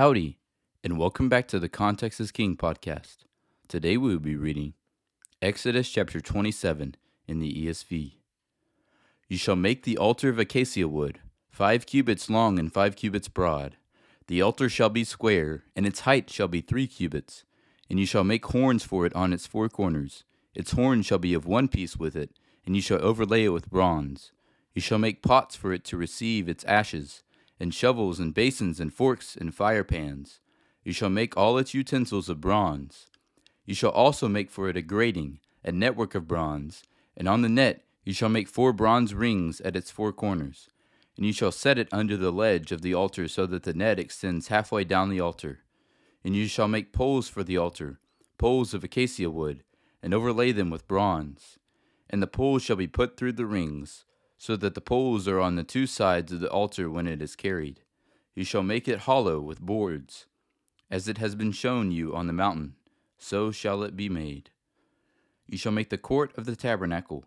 Howdy, and welcome back to the Context is King podcast. Today we will be reading Exodus chapter 27 in the ESV. You shall make the altar of acacia wood, five cubits long and five cubits broad. The altar shall be square, and its height shall be three cubits. And you shall make horns for it on its four corners. Its horns shall be of one piece with it, and you shall overlay it with bronze. You shall make pots for it to receive its ashes and shovels and basins and forks and fire pans. You shall make all its utensils of bronze. You shall also make for it a grating, a network of bronze, and on the net you shall make four bronze rings at its four corners. And you shall set it under the ledge of the altar so that the net extends halfway down the altar. And you shall make poles for the altar, poles of acacia wood, and overlay them with bronze. And the poles shall be put through the rings, so that the poles are on the two sides of the altar when it is carried. You shall make it hollow with boards. As it has been shown you on the mountain, so shall it be made. You shall make the court of the tabernacle.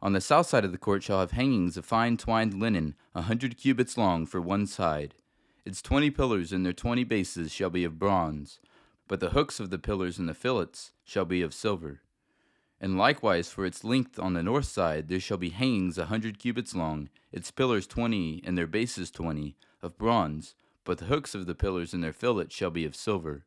On the south side of the court shall have hangings of fine twined linen, a hundred cubits long for one side. Its twenty pillars and their twenty bases shall be of bronze, but the hooks of the pillars and the fillets shall be of silver. And likewise for its length on the north side there shall be hangings a hundred cubits long, its pillars twenty, and their bases twenty, of bronze, but the hooks of the pillars and their fillets shall be of silver.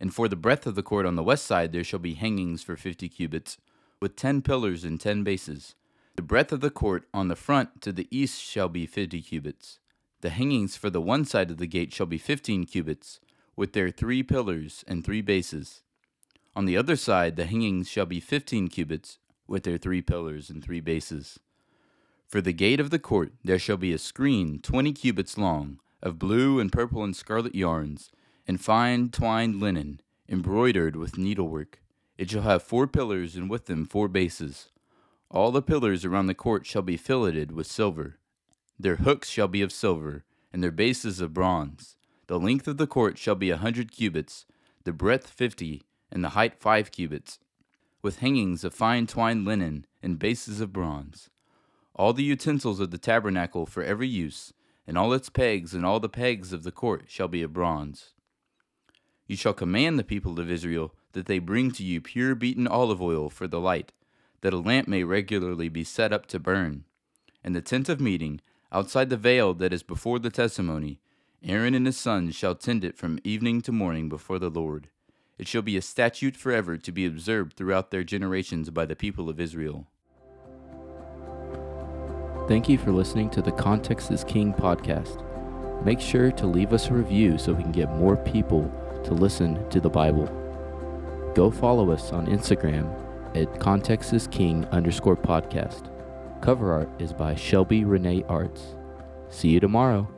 And for the breadth of the court on the west side there shall be hangings for fifty cubits, with ten pillars and ten bases. The breadth of the court on the front to the east shall be fifty cubits. The hangings for the one side of the gate shall be fifteen cubits, with their three pillars and three bases. On the other side, the hangings shall be fifteen cubits, with their three pillars and three bases. For the gate of the court there shall be a screen twenty cubits long, of blue and purple and scarlet yarns, and fine twined linen, embroidered with needlework. It shall have four pillars, and with them four bases. All the pillars around the court shall be filleted with silver. Their hooks shall be of silver, and their bases of bronze. The length of the court shall be a hundred cubits, the breadth fifty, and the height five cubits, with hangings of fine twined linen and bases of bronze. All the utensils of the tabernacle for every use, and all its pegs and all the pegs of the court shall be of bronze. You shall command the people of Israel that they bring to you pure beaten olive oil for the light, that a lamp may regularly be set up to burn. And the tent of meeting, outside the veil that is before the testimony, Aaron and his sons shall tend it from evening to morning before the Lord. It shall be a statute forever to be observed throughout their generations by the people of Israel. Thank you for listening to the Context is King podcast. Make sure to leave us a review so we can get more people to listen to the Bible. Go follow us on Instagram at Context is King underscore podcast. Cover art is by Shelby Renee Arts. See you tomorrow.